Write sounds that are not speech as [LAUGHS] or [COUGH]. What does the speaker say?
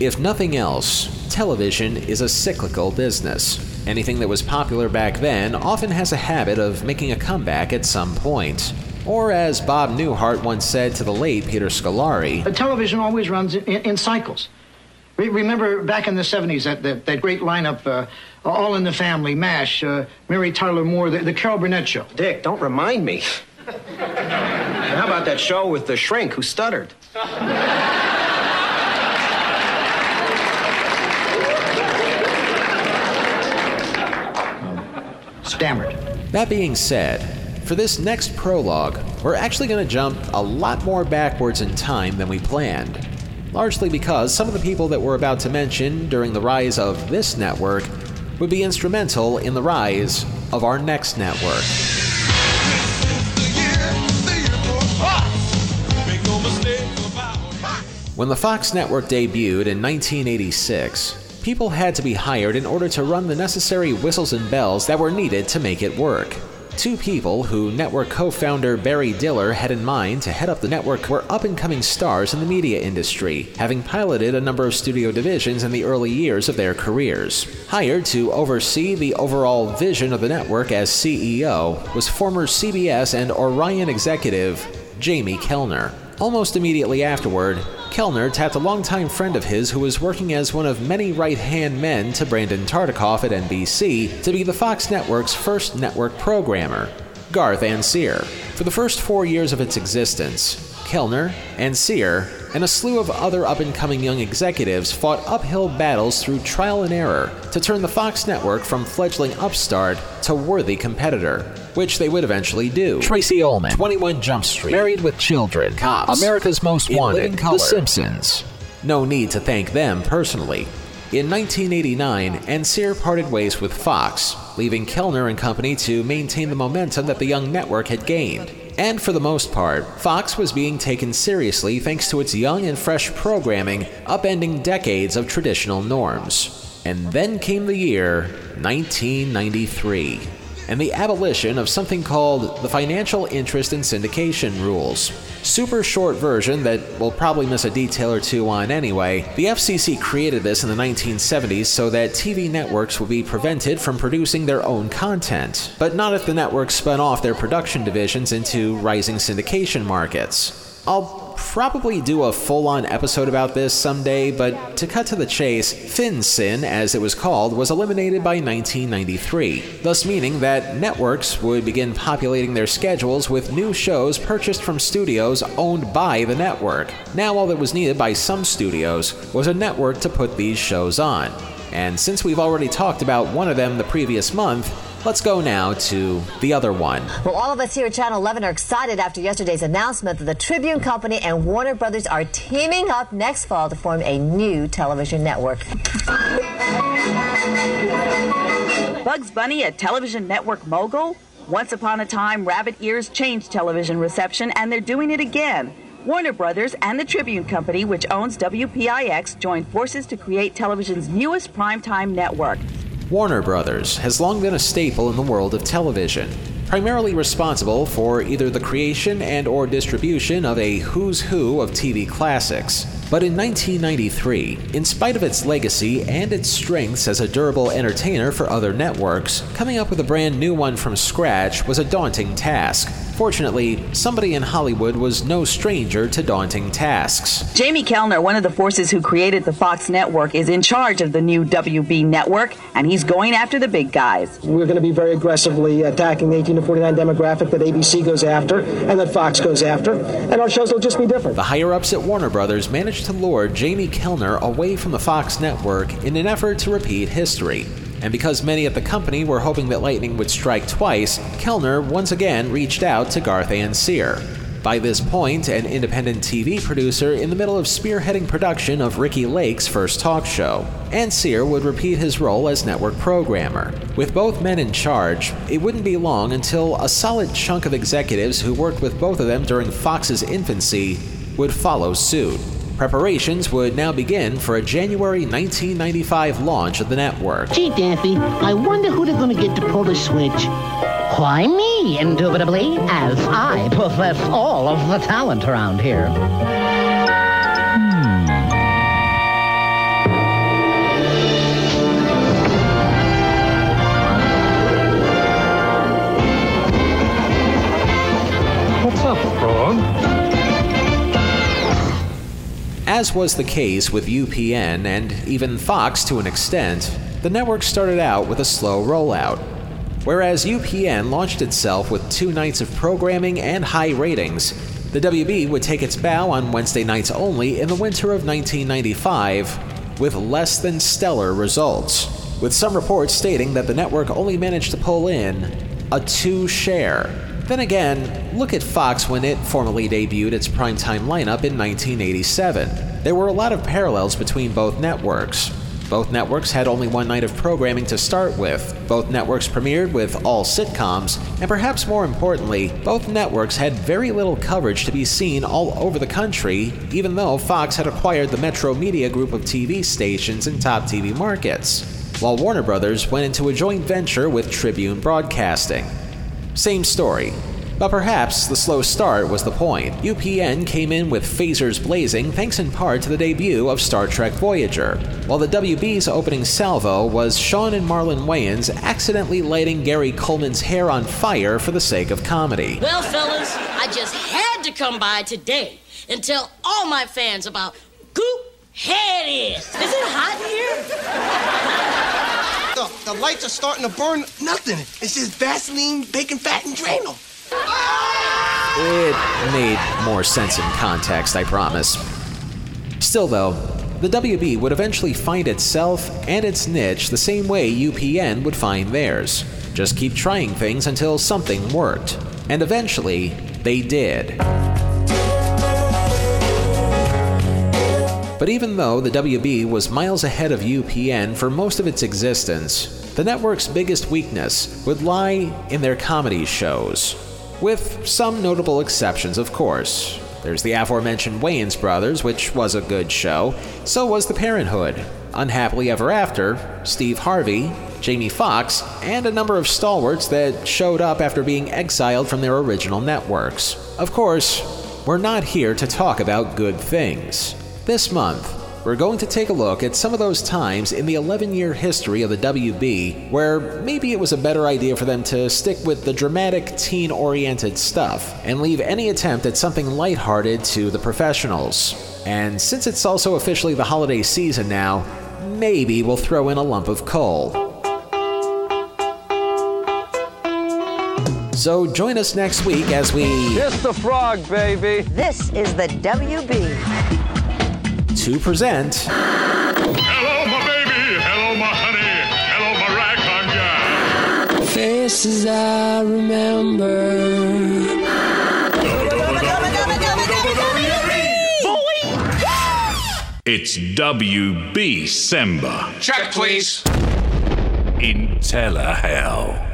If nothing else, television is a cyclical business. Anything that was popular back then often has a habit of making a comeback at some point. Or, as Bob Newhart once said to the late Peter Scolari, But television always runs in, in cycles. Re- remember back in the 70s, that, that, that great lineup, uh, All in the Family, MASH, uh, Mary Tyler Moore, the, the Carol Burnett Show. Dick, don't remind me. and [LAUGHS] how about that show with the shrink who stuttered? [LAUGHS] Stammered. That being said, for this next prologue, we're actually going to jump a lot more backwards in time than we planned. Largely because some of the people that we're about to mention during the rise of this network would be instrumental in the rise of our next network. When the Fox network debuted in 1986, people had to be hired in order to run the necessary whistles and bells that were needed to make it work. Two people who network co founder Barry Diller had in mind to head up the network were up and coming stars in the media industry, having piloted a number of studio divisions in the early years of their careers. Hired to oversee the overall vision of the network as CEO was former CBS and Orion executive Jamie Kellner. Almost immediately afterward, Kellner tapped a longtime friend of his who was working as one of many right hand men to Brandon Tartikoff at NBC to be the Fox network's first network programmer, Garth Ancier. For the first four years of its existence, Kellner, Ancier, and a slew of other up and coming young executives fought uphill battles through trial and error to turn the Fox network from fledgling upstart to worthy competitor, which they would eventually do. Tracey Ullman, 21 Jump Street, Married with Children, Cops, America's Most Wanted, The Simpsons. No need to thank them personally. In 1989, Ancier parted ways with Fox, leaving Kellner and company to maintain the momentum that the young network had gained. And for the most part, Fox was being taken seriously thanks to its young and fresh programming, upending decades of traditional norms. And then came the year 1993 and the abolition of something called the Financial Interest in Syndication Rules. Super short version that we'll probably miss a detail or two on anyway. The FCC created this in the 1970s so that TV networks would be prevented from producing their own content, but not if the networks spun off their production divisions into rising syndication markets. I'll probably do a full on episode about this someday, but to cut to the chase, Fin-Syn, as it was called, was eliminated by 1993, thus meaning that networks would begin populating their schedules with new shows purchased from studios owned by the network. Now, all that was needed by some studios was a network to put these shows on. And since we've already talked about one of them the previous month, Let's go now to the other one. Well, all of us here at Channel 11 are excited after yesterday's announcement that the Tribune Company and Warner Brothers are teaming up next fall to form a new television network. Bugs Bunny, a television network mogul? Once upon a time, rabbit ears changed television reception, and they're doing it again. Warner Brothers and the Tribune Company, which owns WPIX, joined forces to create television's newest primetime network. Warner Brothers has long been a staple in the world of television, primarily responsible for either the creation and or distribution of a who's who of TV classics. But in 1993, in spite of its legacy and its strengths as a durable entertainer for other networks, coming up with a brand new one from scratch was a daunting task. Fortunately, somebody in Hollywood was no stranger to daunting tasks. Jamie Kellner, one of the forces who created the Fox network, is in charge of the new WB network, and he's going after the big guys. We're going to be very aggressively attacking the 18 to 49 demographic that ABC goes after and that Fox goes after, and our shows will just be different. The higher ups at Warner Brothers managed to lure Jamie Kellner away from the Fox network in an effort to repeat history. And because many at the company were hoping that lightning would strike twice, Kellner once again reached out to Garth Ancier. By this point, an independent TV producer in the middle of spearheading production of Ricki Lake's first talk show, Ancier would repeat his role as network programmer. With both men in charge, it wouldn't be long until a solid chunk of executives who worked with both of them during Fox's infancy would follow suit. Preparations would now begin for a January 1995 launch of the network. Gee, Daffy, I wonder who they're going to get to pull the switch. Why me, indubitably, as I possess all of the talent around here. As was the case with UPN and even Fox to an extent, the network started out with a slow rollout. Whereas UPN launched itself with two nights of programming and high ratings, the WB would take its bow on Wednesday nights only in the winter of 1995 with less than stellar results, with some reports stating that the network only managed to pull in a 2 share. Then again, look at Fox when it formally debuted its primetime lineup in 1987. There were a lot of parallels between both networks. Both networks had only one night of programming to start with. Both networks premiered with all sitcoms, and perhaps more importantly, both networks had very little coverage to be seen all over the country, even though Fox had acquired the Metromedia group of TV stations in top TV markets, while Warner Brothers went into a joint venture with Tribune Broadcasting. Same story. But perhaps the slow start was the point. UPN came in with phasers blazing thanks in part to the debut of Star Trek Voyager, while the WB's opening salvo was Sean and Marlon Wayans accidentally lighting Gary Coleman's hair on fire for the sake of comedy. Well, fellas, I just had to come by today and tell all my fans about Goop Head Is. Is it hot in here? The, the lights are starting to burn nothing. It's just Vaseline, bacon fat, and Drano. It made more sense in context, I promise. Still, though, the WB would eventually find itself and its niche the same way UPN would find theirs. Just keep trying things until something worked. And eventually, they did. But even though the WB was miles ahead of UPN for most of its existence, the network's biggest weakness would lie in their comedy shows. With some notable exceptions, of course. There's the aforementioned Wayans Brothers, which was a good show. So was The Parent 'Hood, Unhappily Ever After, Steve Harvey, Jamie Foxx, and a number of stalwarts that showed up after being exiled from their original networks. Of course, we're not here to talk about good things. This month, we're going to take a look at some of those times in the 11 year history of the WB where maybe it was a better idea for them to stick with the dramatic, teen oriented stuff and leave any attempt at something lighthearted to the professionals. And since it's also officially the holiday season now, maybe we'll throw in a lump of coal. So join us next week as we. Kiss the frog, baby! This is the WB to present. Hello, my baby. Hello, my honey. Hello, my ragtime guy. Faces I remember. It's WB Sember. Check, please. In Telehell.